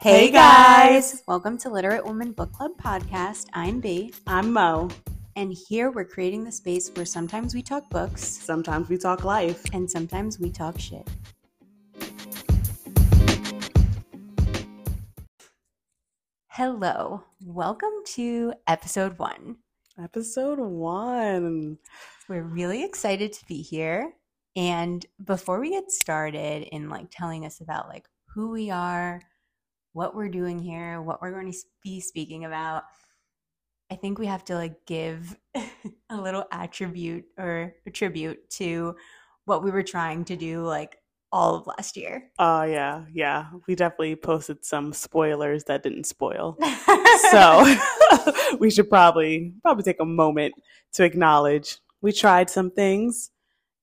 Hey guys! Welcome to Literate Woman Book Club podcast. I'm B, I'm Mo. and here we're creating the space where sometimes we talk books Sometimes we talk life. and sometimes we talk shit. Hello, welcome to episode one. Episode one. We're really excited to be here. And before we get started in like telling us about like who we are, what we're doing here, what we're going to be speaking about, I think we have to like give a little attribute or a tribute to what we were trying to do like all of last year. Oh yeah, yeah. We definitely posted some spoilers that didn't spoil. So we should probably probably take a moment to acknowledge we tried some things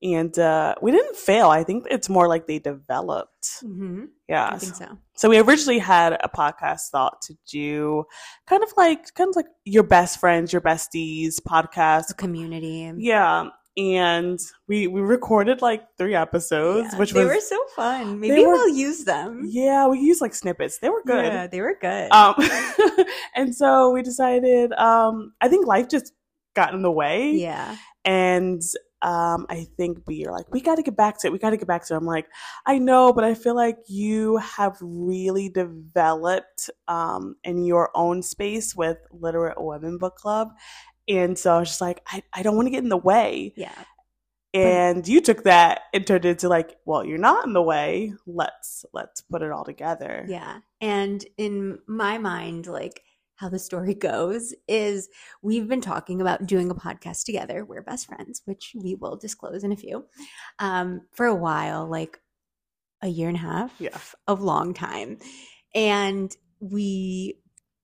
and uh, we didn't fail. I think it's more like they developed. Mhm, Yeah. I think so. So we originally had a podcast thought to do kind of like kind of like your best friends, your besties podcast. The community. Yeah. And we we recorded like three episodes, Yeah, which they was were so fun. Maybe were- we'll use them. yeah, we used like snippets. They were good. Yeah, they were good. Um and so we decided um I think life just got in the way. yeah. And um I think we are like, we gotta get back to it. We gotta get back to it. I'm like, I know, but I feel like you have really developed um in your own space with Literate Women Book Club. And so I was just like, I, I don't want to get in the way. Yeah. And you took that and turned it into like, well, you're not in the way. Let's let's put it all together. Yeah. And in my mind, like how the story goes is we've been talking about doing a podcast together. We're best friends, which we will disclose in a few, um, for a while, like a year and a half Yeah. of long time. And we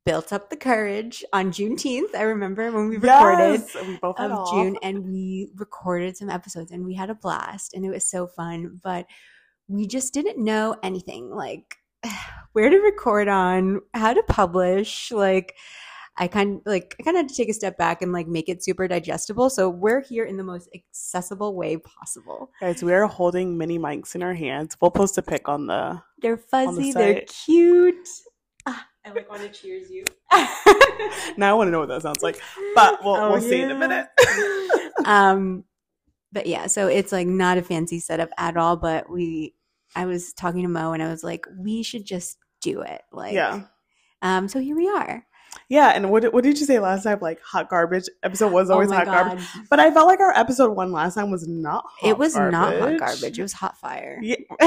built up the courage on Juneteenth. I remember when we recorded Yes, we of off. June and we recorded some episodes and we had a blast and it was so fun, but we just didn't know anything like where to record on, how to publish, like I kind like I kind of had to take a step back and like make it super digestible. So we're here in the most accessible way possible. Guys, we are holding mini mics in our hands. We'll post a pic on the. They're fuzzy, they're cute. Ah, I like want to cheers you. Now I want to know what that sounds like, but we'll Oh, we'll see in a minute. um but yeah so it's like not a fancy setup at all but we i was talking to mo and i was like we should just do it like yeah, um so here we are yeah. And what did- what did you say last time? Like hot garbage episode was always oh hot garbage, but I felt like our episode one last time was not. Hot it was not hot garbage. garbage it was hot fire Yeah.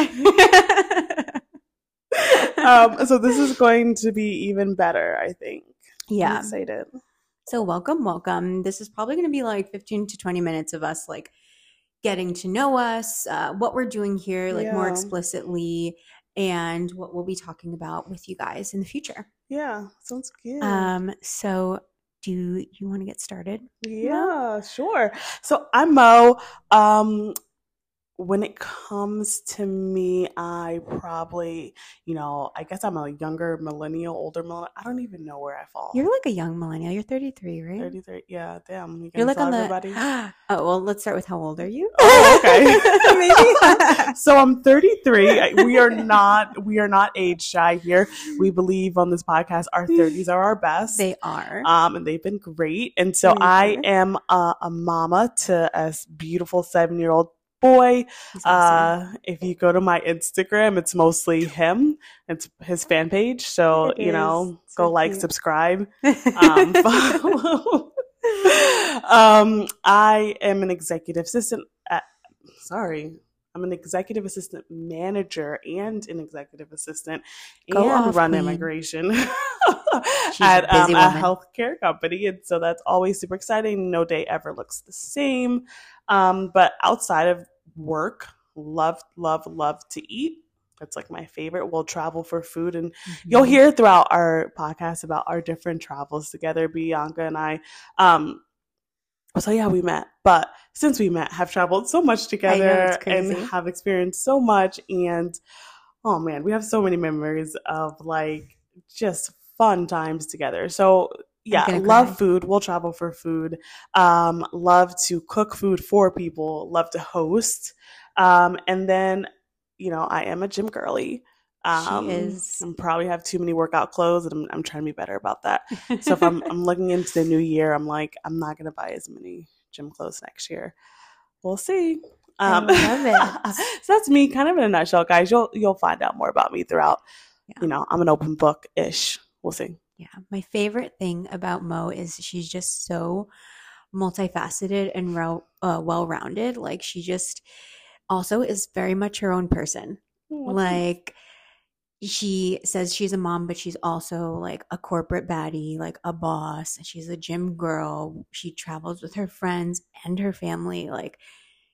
um. So this is going to be even better. I think. Yeah, I'm excited. so welcome welcome this is probably going to be like 15 to 20 minutes of us like getting to know us uh, what we're doing here like more explicitly and what we'll be talking about with you guys in the future Yeah, sounds good. Um, so do you want to get started? Yeah, sure. So I'm Mo. Um, when it comes to me, I probably, you know, I guess I'm a younger millennial, older millennial. I don't even know where I fall. You're like a young millennial. You're 33, right? 33. Yeah, damn. You You're like on cancel the. Oh well, let's start with how old are you? Oh, okay. Maybe. so I'm 33. We are not we are not age shy here. We believe on this podcast our 30s are our best. they are. um, and they've been great. And so I am a, a mama to a beautiful seven year old boy. Awesome. Uh, if you go to my Instagram, it's mostly him. It's his fan page. So It you know, is. go So like, subscribe, um, follow. um, I am an executive assistant. At, sorry. I'm an executive assistant manager and an executive assistant Go and off, run queen. immigration She's a at um, a healthcare company. And so that's always super exciting. No day ever looks the same. Um, but outside of work, love, love, love to eat. That's like my favorite. We'll travel for food and you'll Mhm. hear throughout our podcast about our different travels together bianca and i um so yeah we met but since we met have traveled so much together it's and have experienced so much and oh man we have so many memories of like just fun times together so yeah love cry. food we'll travel for food um love to cook food for people love to host um and then you know i am a gym girly Um, she is. I probably have too many workout clothes, and I'm, I'm trying to be better about that. So if I'm, I'm looking into the new year, I'm like, I'm not gonna buy as many gym clothes next year. We'll see. I Um, love it. so that's me, kind of in a nutshell, guys. You'll you'll find out more about me throughout. Yeah. You know, I'm an open book ish. We'll see. Yeah, my favorite thing about Mo is she's just so multifaceted and uh, well-rounded. Like she just also is very much her own person. Like she says she's a mom, but she's also like a corporate baddie, like a boss. She's a gym girl. She travels with her friends and her family. Like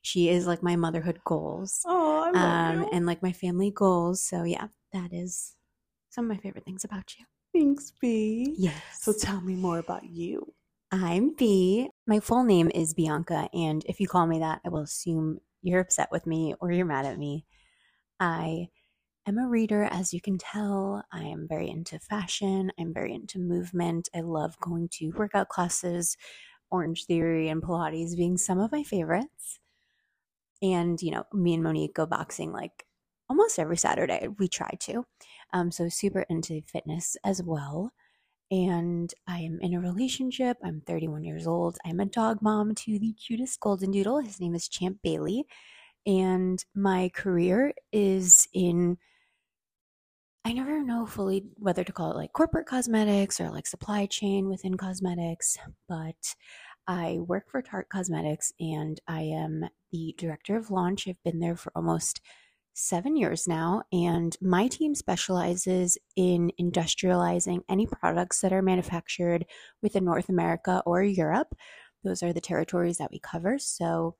she is like my motherhood goals. oh, Um, and like my family goals. So yeah, that is some of my favorite things about you. Thanks, B. Yes. So tell me more about you. I'm B. My full name is Bianca, and if you call me that, I will assume you're upset with me or you're mad at me. I am a reader, as you can tell. I am very into fashion. I'm very into movement. I love going to workout classes, Orange Theory and Pilates being some of my favorites. And, you know, me and Monique go boxing like almost every Saturday. We try to. Um, so super into fitness as well and I am in a relationship. I'm 31 years old. I'm a dog mom to the cutest golden doodle. His name is Champ Bailey. And my career is in, I never know fully whether to call it like corporate cosmetics or like supply chain within cosmetics, but I work for Tarte Cosmetics and I am the director of launch. I've been there for almost seven years now, and my team specializes in industrializing any products that are manufactured within North America or Europe. Those are the territories that we cover. So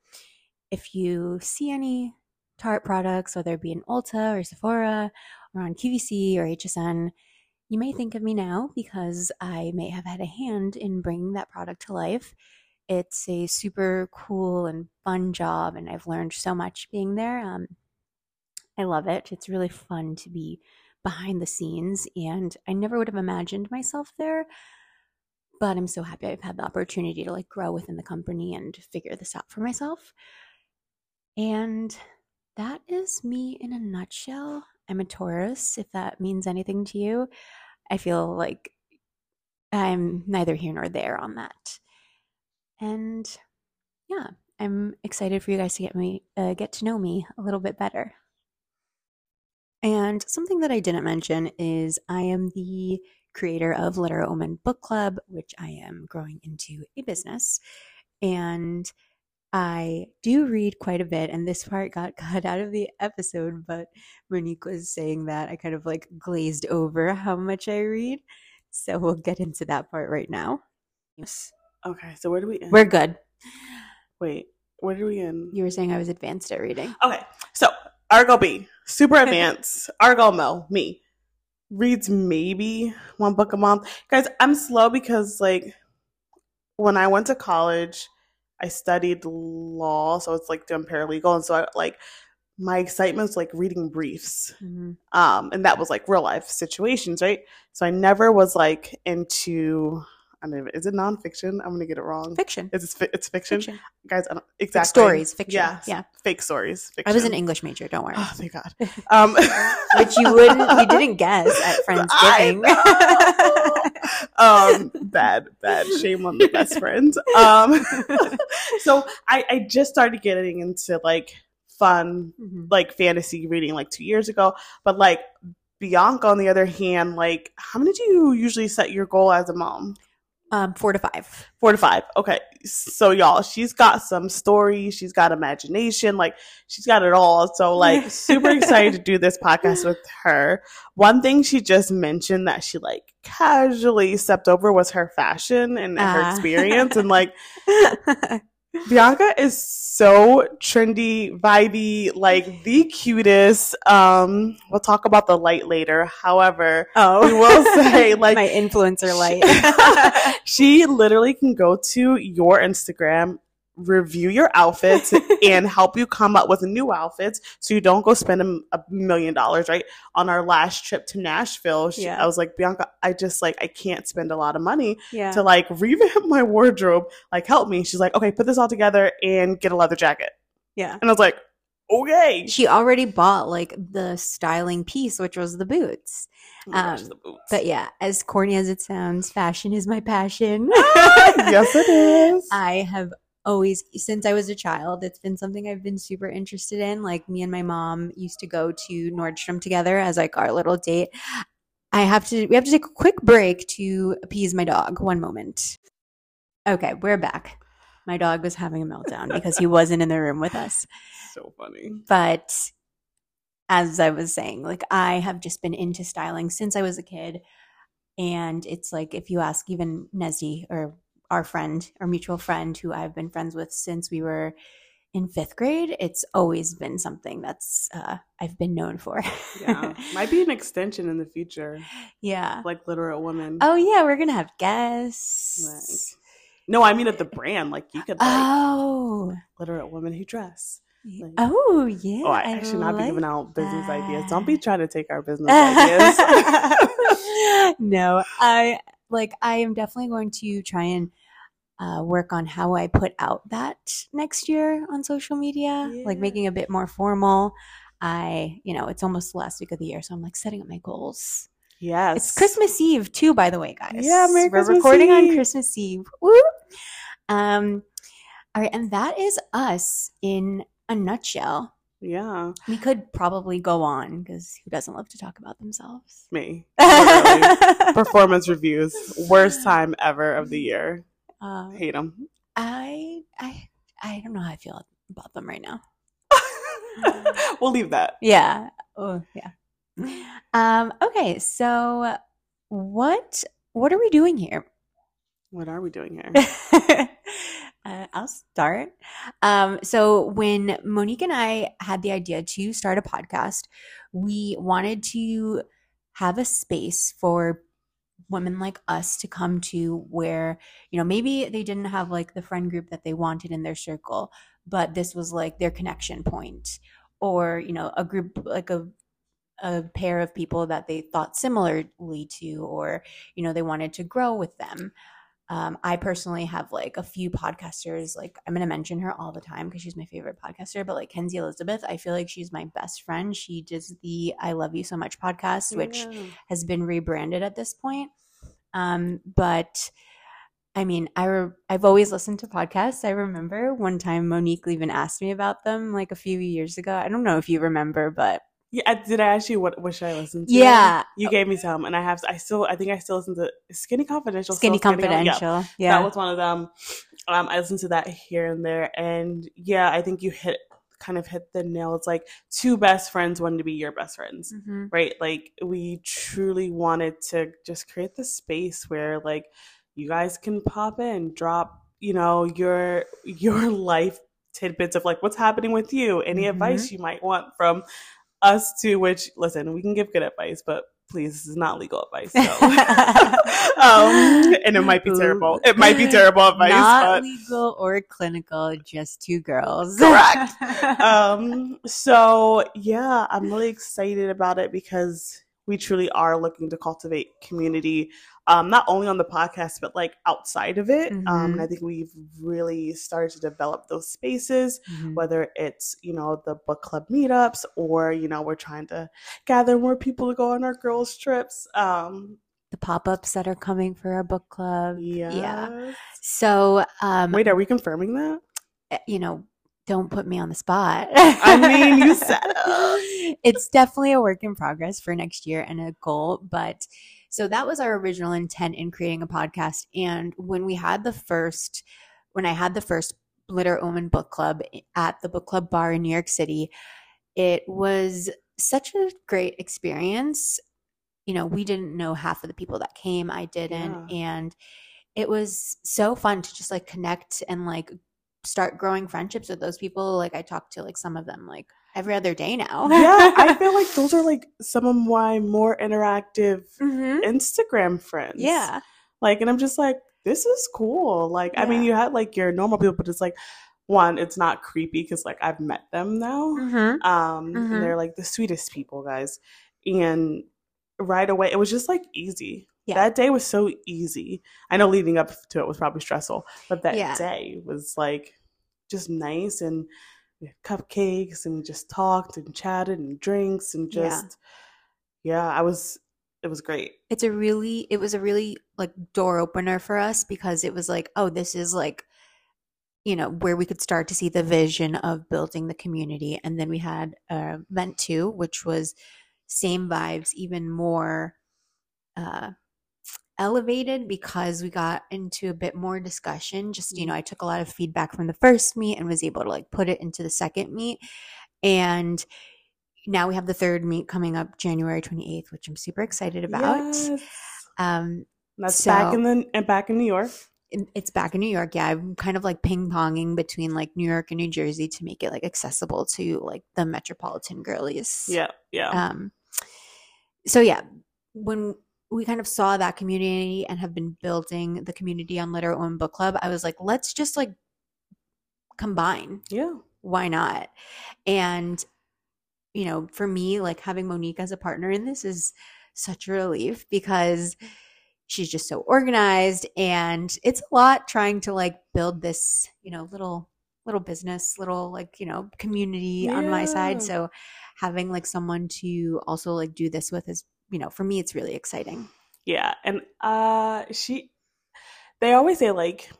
if you see any Tarte products, whether it be in Ulta or Sephora or on QVC or HSN, you may think of me now because I may have had a hand in bringing that product to life. It's a super cool and fun job, and I've learned so much being there. Um, I love it. It's really fun to be behind the scenes, and I never would have imagined myself there. But I'm so happy I've had the opportunity to like grow within the company and figure this out for myself. And that is me in a nutshell. I'm a Taurus, if that means anything to you. I feel like I'm neither here nor there on that. And yeah, I'm excited for you guys to get me uh, get to know me a little bit better. And something that I didn't mention is I am the creator of Literate Women Book Club, which I am growing into a business. And I do read quite a bit, and this part got cut out of the episode, but Monique was saying that I kind of like glazed over how much I read. So we'll get into that part right now. Yes. Okay, so where do we end? We're good. Wait, where do we end? You were saying I was advanced at reading. Okay, so Argo B, super advanced. Argo Mo, me, reads maybe one book a month. Guys, I'm slow because like when I went to college, I studied law, so it's like doing paralegal, and so I like my excitement's like reading briefs. Mhm. Um, and that was like real life situations, right? So I never was like into. I is it nonfiction? I'm gonna get it wrong. Fiction. It's it's fiction, Fiction. guys. I don't, exactly stories, fiction. Yeah, Yeah. fake stories. Fiction. I was an English major, don't worry. Oh, thank God. Um, Which you wouldn't, you didn't guess at Friendsgiving. um, bad, bad. Shame on the best friends. Um, so I, I just started getting into like fun, Mhm. like fantasy reading like two years ago. But like Bianca, on the other hand, like how many do you usually set your goal as a mom? Um, four to five. Four to five. Okay. So y'all, she's got some stories, she's got imagination, like she's got it all. So like super excited to do this podcast with her. One thing she just mentioned that she like casually stepped over was her fashion and her Ah. experience. And like Bianca is so trendy, vibey, like the cutest. Um, we'll talk about the light later. However, oh, we will say like my influencer light. she literally can go to your Instagram, review your outfits, and help you come up with new outfits so you don't go spend a, a million dollars, right? On our last trip to Nashville, she, Yeah. I was like, Bianca, I just like, I can't spend a lot of money yeah. to like revamp my wardrobe. Like, help me. She's like, okay, put this all together and get a leather jacket. yeah. And I was like, okay. She already bought like the styling piece, which was the boots. Gosh, um, the boots. But yeah, as corny as it sounds, fashion is my passion. yes, it is. I have always, since I was a child, it's been something I've been super interested in. Like me and my mom used to go to Nordstrom together as like our little date. I have to, we have to take a quick break to appease my dog. One moment. Okay, we're back. My dog was having a meltdown because he wasn't in the room with us. so funny. But as I was saying, like I have just been into styling since I was a kid. And it's like if you ask even Nezzy or our friend, our mutual friend who I've been friends with since we were in fifth grade, it's always been something that's uh, I've been known for. Yeah, might be an extension in the future, yeah. like literate woman. Oh yeah, we're gonna have guests. No, I mean at the brand. Like you could like oh. literate women who dress. Like- Oh yeah. oh, I, I should not be giving out business ideas. Don't be trying to take our business ideas. no, I like I am definitely going to try and uh, work on how I put out that next year on social media, like making a bit more formal. I, you know, it's almost the last week of the year, so I'm like setting up my goals. yes, It's Christmas Eve too, by the way, guys. Yeah, Merry We're Christmas recording on Christmas Eve. Woo! Um, all right, and that is us in a nutshell. Yeah, We could probably go on because who doesn't love to talk about themselves? me. Performance reviews, worst time ever of the year. Uh, Hate them. I I I don't know how I feel about them right now. we'll leave that. Yeah. Oh yeah. Um. Okay. So what what are we doing here? What are we doing here? uh, I'll start. Um, so when Monique and I had the idea to start a podcast, we wanted to have a space for women like us to come to where, you know, maybe they didn't have like the friend group that they wanted in their circle, but this was like their connection point or, you know, a group like a a pair of people that they thought similarly to or you know they wanted to grow with them um, I personally have like a few podcasters. Like I'm going to mention her all the time because she's my favorite podcaster. But like Kenzie Elizabeth, I feel like she's my best friend. She does the "I Love You So Much" podcast, which Yeah. has been rebranded at this point. Um, but I mean, I re- I've always listened to podcasts. I remember one time Monique even asked me about them like a few years ago. I don't know if you remember, but Yeah, did I ask you what what should I listen to? Yeah. you gave me some, and I have. I still, I think I still listen to Skinny Confidential. Skinny still Con- Yeah, Confidential. Yeah. that was one of them. Um, I listened to that here and there, and yeah, I think you hit kind of hit the nail. It's like two best friends wanting to be your best friends, Mhm. right? Like we truly wanted to just create the space where like you guys can pop in, drop, you know, your your life tidbits of like what's happening with you, any Mhm. advice you might want from us to which listen, we can give good advice, but please, this is not legal advice. So. um, and it might be terrible. It might be terrible advice, Not but legal or clinical, just two girls. Correct. um so yeah i'm really excited about it because we truly are looking to cultivate community um not only on the podcast but like outside of it um Mhm. and i think we've really started to develop those spaces Mhm. whether it's you know the book club meetups or you know we're trying to gather more people to go on our girls trips um the pop-ups that are coming for our book club. yeah So, um, wait are we confirming that eh, you know, don't put me on the spot. I mean, you said it. it's definitely a work in progress for next year and a goal. But so that was our original intent in creating a podcast. And when we had the first, when I had the first Literate Women book club at the book club bar in New York City, it was such a great experience. You know, we didn't know half of the people that came. I didn't. And it was so fun to just like connect and like start growing friendships with those people. Like I talked to like some of them like every other day now. yeah, I feel like those are like some of my more interactive Mhm. Instagram friends. Yeah. Like, and I'm just like, this is cool. Like, I mean, you had like your normal people, but it's like, one, it's not creepy because like I've met them now. Mhm. Um, Mhm. and they're like the sweetest people, guys. And right away, it was just like easy. Yeah. That day was so easy. I know leading up to it was probably stressful, but that Yeah. day was like just nice and we had cupcakes and we just talked and chatted and drinks and Yeah. just yeah, I was it was great. it's a really it was a really like door opener for us because it was like oh this is like you know where we could start to see the vision of building the community and then we had uh, event two which was same vibes even more uh elevated because we got into a bit more discussion just you know i took a lot of feedback from the first meet and was able to like put it into the second meet and now we have the third meet coming up January 28th, which I'm super excited about. Yes. Um, That's back in the and back in New York. it's back in New York. Yeah, I'm kind of like ping ponging between like New York and New Jersey to make it like accessible to like the metropolitan girlies. Yeah, yeah. Um, so yeah, when we kind of saw that community and have been building the community on Literate Women Book Club, I was like, let's just like combine yeah. why not? And you know, for me, like having Monique as a partner in this is such a relief because she's just so organized and it's a lot trying to like build this, you know, little little business, little like, you know, community on my side. So having like someone to also like do this with is, you know, for me it's really exciting. Yeah, and uh she they always say like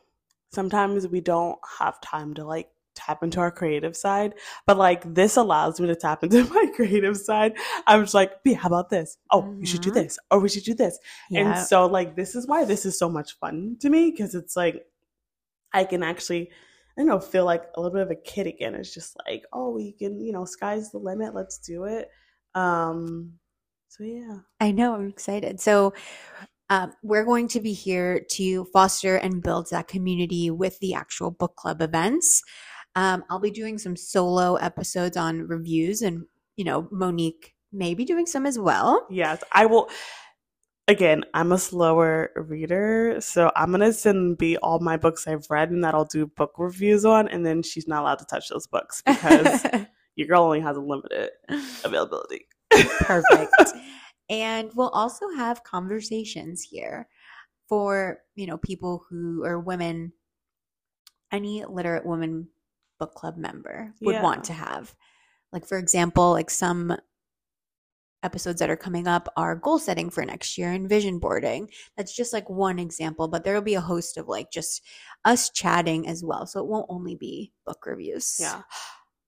sometimes we don't have time to like tap into our creative side, but like this allows me to tap into my creative side. I was like, "B, how about this? Oh, we should do Mhm. this. Or we should do this." Yeah. And so like this is why this is so much fun to me because it's like I can actually I don't know feel like a little bit of a kid again. It's just like, "Oh, we can, you know, sky's the limit. Let's do it." Um so yeah. I know, I'm excited. So, um, we're going to be here to foster and build that community with the actual book club events. Um, I'll be doing some solo episodes on reviews, and you know, Monique may be doing some as well. Yes, I will. Again, I'm a slower reader, so I'm gonna send B all my books I've read, and that I'll do book reviews on, and then she's not allowed to touch those books because your girl only has a limited availability. Perfect. and we'll also have conversations here for, you know, people who are women, any literate woman book club member would Yeah. want to have. Like, for example, like some episodes that are coming up are goal setting for next year and vision boarding. That's just like one example, but there will be a host of like just us chatting as well. So it won't only be book reviews. Yeah,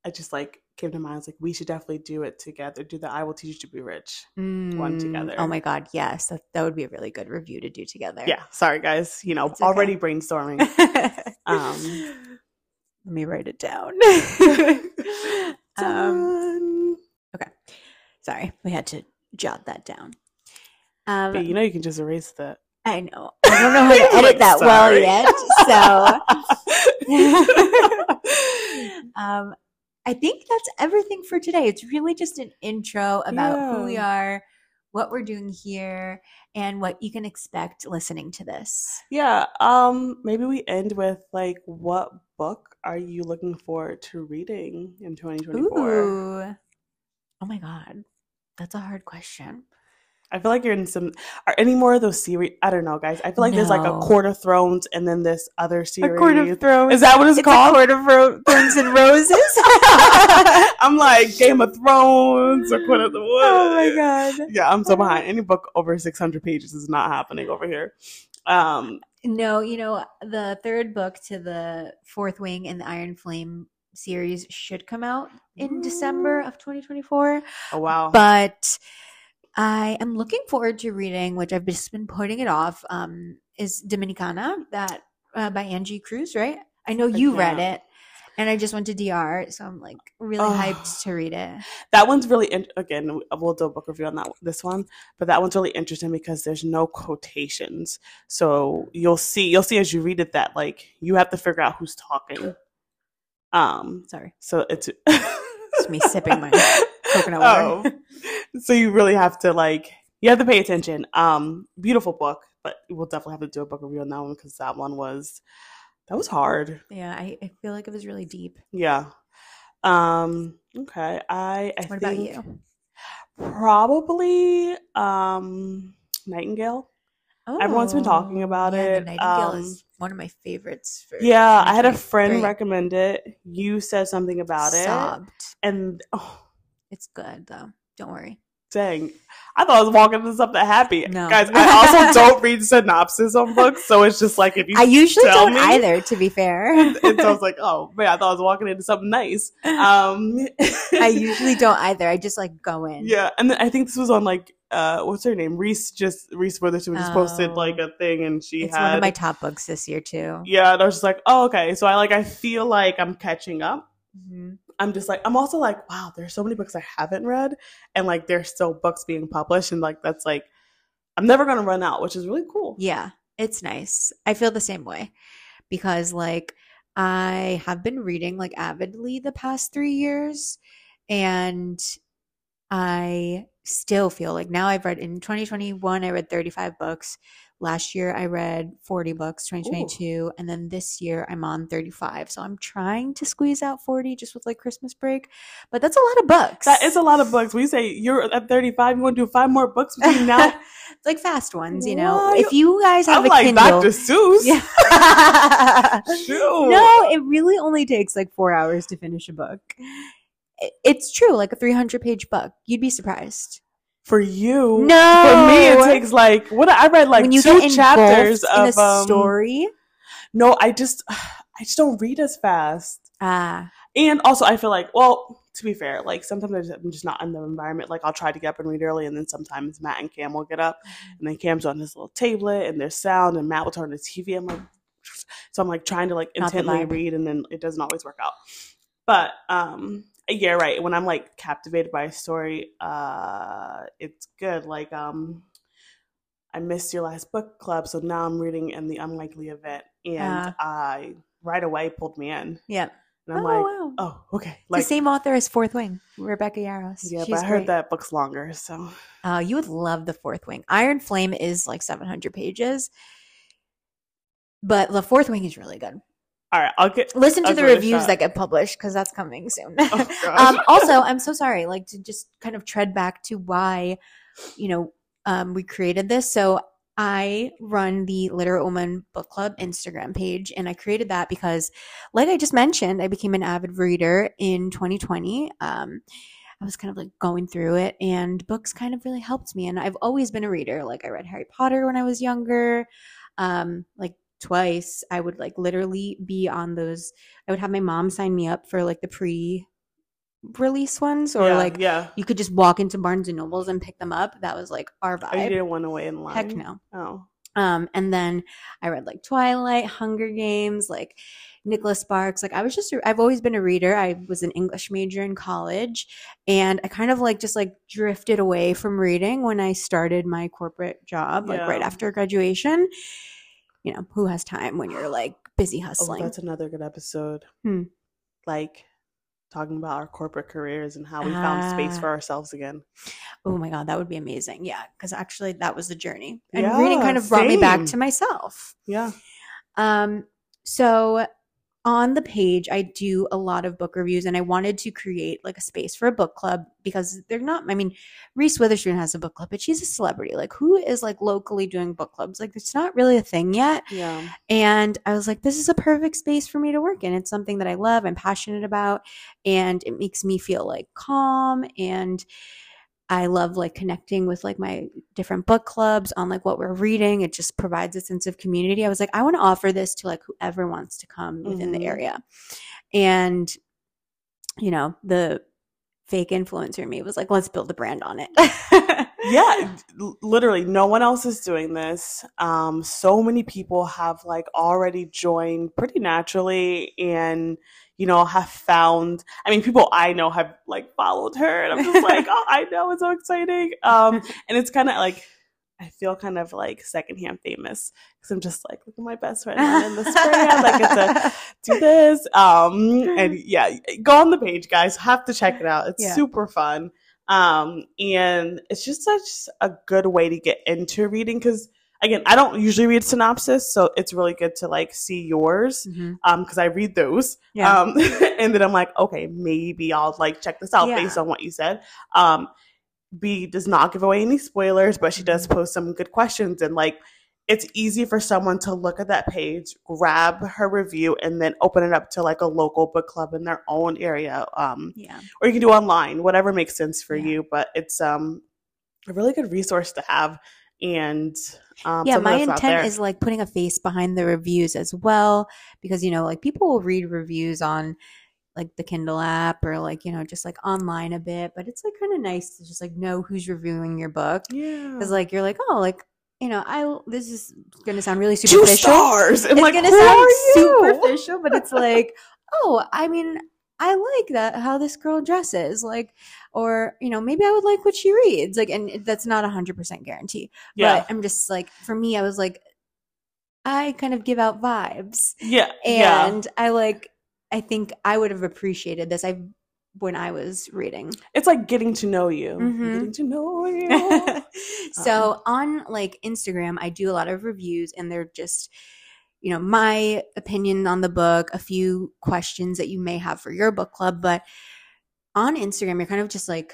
I just like came to mind. I was like, we should definitely do it together. Do the "I will teach you to be rich." one Mm, together. Oh my God. Yes. That, that would be a really good review to do together. Yeah, sorry guys. You know, okay. already brainstorming. Um, Let me write it down. um, Done. sorry, we had to jot that down. Um, But you know, you can just erase that. I know. I don't know how to edit that well yet. So, um, I think that's everything for today. It's really just an intro about who we are, what we're doing here, and what you can expect listening to this. Yeah, um maybe we end with like what book are you looking forward to reading in 2024? Ooh. Oh my God. That's a hard question. I feel like you're in some are any more of those series I don't know, guys. I feel like there's like a Court of Thrones and then this other series. A Court of Thrones. Is that what it's, It's called? a Court of Ro- Thorns and Roses. I'm like Game of Thrones or Court of the Woods. oh my God. Yeah, I'm so behind. Any book over 600 pages is not happening over here. Um No, you know, the third book to the Fourth Wing and the Iron Flame series should come out in December of 2024. oh wow. But I am looking forward to reading, which I've just been putting it off, um, is Dominicana, that uh, by Angie Cruz, right? I know you read it. And I just went to DR, so I'm like really Oh. hyped to read it. that one's really in- again we'll do a book review on that this one but that one's really interesting because there's no quotations so you'll see you'll see as you read it that like you have to figure out who's talking um Sorry, so it's it's me sipping my coconut water. Oh. so you really have to like you have to pay attention um beautiful book but we'll definitely have to do a book review on that one because that one was that was hard Yeah, I, I feel like it was really deep. yeah um okay i i What about you? Probably um Nightingale. Everyone's been talking Oh, about yeah, it. Nightingale Um, is one of my favorites. For Yeah, I had a 2023. friend recommend it. You said something about it, Sobbed. and oh, It's good though. Don't worry. Dang, I thought I was walking into something happy. No. Guys, I also don't read synopsis on books, so it's just like if you I usually don't me, either. To be fair, and so I was like, oh man, I thought I was walking into something nice. Um, I usually don't either. I just like go in. yeah, and I think this was on like uh, what's her name? Reese just Reese Witherspoon just posted Oh. like a thing, and she It's had one of my top books this year too. yeah, and I was just like, oh okay. So I like I feel like I'm catching up. Mhm. I'm just like I'm also like, wow, there's so many books I haven't read, and like there's still books being published, and like that's like I'm never gonna run out, which is really cool. Yeah, it's nice. I feel the same way because like I have been reading like avidly the past 3 years and I still feel like now I've read in 2021 I read 35 books. Last year I read 40 books, 2022, and then this year I'm on 35. So I'm trying to squeeze out 40 just with like Christmas break, but that's a lot of books. That is a lot of books. We say you're at 35, you want to do five more books between now. like fast ones, you know. What? If you guys have I'm a like Kindle, Dr. Seuss. Yeah. No, it really only takes like four hours to finish a book. It's true, like a 300 page book. You'd be surprised. For you, No. For me, it takes like what I read like two chapters of in a um, story. No, I just I just don't read as fast. Ah, And also, I feel like, well, to be fair, like sometimes I just- I'm just not in the environment. Like I'll try to get up and read early, and then sometimes Matt and Cam will get up, and then Cam's on his little tablet, and there's sound, and Matt will turn the TV. I'm like, so I'm like trying to like intently read, and then it doesn't always work out. But um, yeah, right. When I'm like captivated by a story, uh, it's good. Like um. I missed your last book club, so now I'm reading in the unlikely event, and Ah. I right away pulled me in, yeah. and I'm oh, like, wow. oh, okay, like the same author as Fourth Wing, Rebecca Yarros. yeah, She's but I heard great. that book's longer, so Oh, you would love the Fourth Wing. Iron Flame is like 700 pages, but the Fourth Wing is really good. All right, I'll get. Listen to I'll the it a reviews that get published because that's coming soon. Oh, um, also, I'm so sorry. Like to just kind of tread back to why, you know, um, we created this. So I run the Literate Woman Book Club Instagram page, and I created that because, like I just mentioned, I became an avid reader in 2020. Um, I was kind of like going through it, and books kind of really helped me. And I've always been a reader. Like I read Harry Potter when I was younger, um, like twice. I would like literally be on those. I would have my mom sign me up for like the pre release ones, or yeah, like yeah. you could just walk into Barnes and Nobles and pick them up. That was like our Oh, you didn't want to wait in line. Heck no. Oh, Um, and then I read like Twilight, Hunger Games, like Nicholas Sparks. Like I was just, I've always been a reader. I was an English major in college, and I kind of like just like drifted away from reading when I started my corporate job, like right after graduation. You know, who has time when you're like busy hustling? oh, hustling? that's another good episode. Hmm. Like talking about our corporate careers and how we found space Ah. for ourselves again. oh my god, that would be amazing. Yeah, because actually that was the journey, and reading kind of brought me back to myself. Yeah, Um, so on the page, I do a lot of book reviews, and I wanted to create like a space for a book club because they're not. I mean, Reese Witherspoon has a book club, but she's a celebrity. Like, who is like locally doing book clubs? Like, it's not really a thing yet. yeah. And I was like, this is a perfect space for me to work in. It's something that I love, I'm passionate about, and it makes me feel like calm and I love like connecting with like my different book clubs on like what we're reading. It just provides a sense of community. I was like, I want to offer this to like whoever wants to come within Mhm. the area. And you know, the fake influencer in me was like, let's build a brand on it. yeah literally no one else is doing this um so many people have like already joined pretty naturally and you know have found i mean people i know have like followed her and i'm just like oh i know it's so exciting um and it's kind of like I feel kind of like secondhand famous because I'm just like, look at my best friend I'm in this brand. I get to do this. Um, and yeah, go on the page, guys. Have to check it out. It's Yeah. super fun. Um, and it's just such a good way to get into reading because again, I don't usually read synopsis, so it's really good to like see yours. Mhm. Um, because I read those. Yeah. Um, and then I'm like, okay, maybe I'll like check this out Yeah. based on what you said. Um, B does not give away any spoilers, but she does Mm-hmm. post some good questions and like it's easy for someone to look at that page, grab her review, and then open it up to like a local book club in their own area. Um, Yeah. or you can do online, whatever makes sense for Yeah. you. But it's um a really good resource to have. And um, yeah, my intent is like putting a face behind the reviews as well because you know, like people will read reviews on like the Kindle app or like, you know, just like online a bit, but it's like kind of nice to just like know who's reviewing your book yeah, cuz like you're like, "Oh, like, you know, I this is to sound really two superficial." stars. And it's like, gonna sound superficial, but it's like, oh, I mean, I like that how this girl dresses, like, or you know, maybe I would like what she reads, like, and that's not a hundred percent guarantee. Yeah, But I'm just like, for me, I was like, I kind of give out vibes, yeah, yeah. and I like, I think I would have appreciated this. I when I was reading. It's like getting to know you. Mhm. Getting to know you. so on like Instagram, I do a lot of reviews, and they're just, you know, my opinion on the book, a few questions that you may have for your book club. But on Instagram, you're kind of just like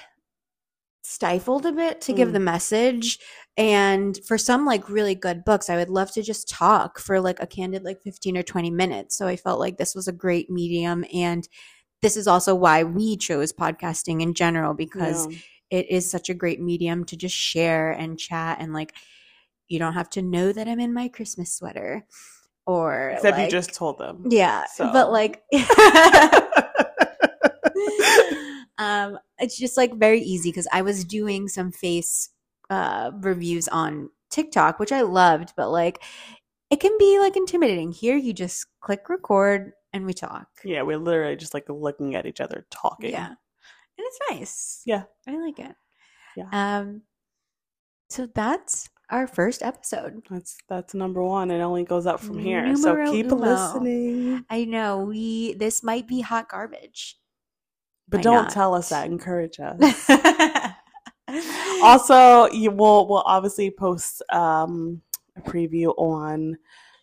stifled a bit to give Mm. the message. And for some like really good books, I would love to just talk for like a candid like 15 or 20 minutes. So I felt like this was a great medium. And this is also why we chose podcasting in general because Yeah. it is such a great medium to just share and chat and like you don't have to know that I'm in my Christmas sweater or Except you just told them. yeah so. but like um it's just like very easy because I was doing some face uh reviews on TikTok which I loved but like it can be like intimidating here you just click record and we talk yeah, we're literally just like looking at each other talking. Yeah. And it's nice. Yeah. I like it. Yeah. Um so that's our first episode. That's that's number one. It only goes up from here. Numero so keep uno. listening. I know we this might be hot garbage. But Might don't not. tell us that. Encourage us. also, you will will obviously post um, a preview on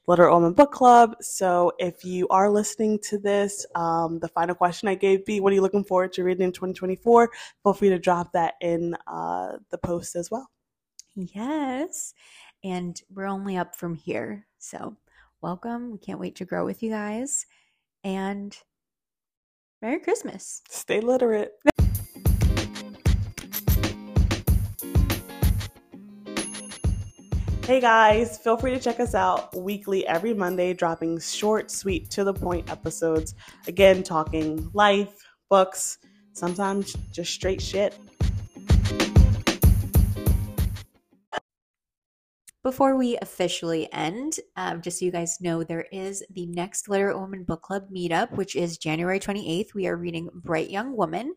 Literate Women Book Club. So if you are listening to this, um, the final question I gave be, what are you looking forward to reading in 2024? Feel free to drop that in uh, the post as well. Yes. And we're only up from here. So welcome. We can't wait to grow with you guys. And Merry Christmas. Stay literate. Hey guys, feel free to check us out weekly every Monday, dropping short, sweet, to the point episodes. Again, talking life, books, sometimes just straight shit. Before we officially end, um, just so you guys know, there is the next Literate Woman Book Club meetup, which is January 28th. We are reading Bright Young Woman.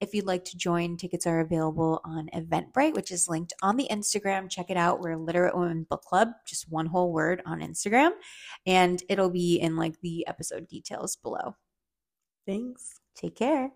If you'd like to join, tickets are available on Eventbrite, which is linked on the Instagram. Check it out. We're Literate Woman Book Club, just one whole word on Instagram. And it'll be in like the episode details below. Thanks. Take care.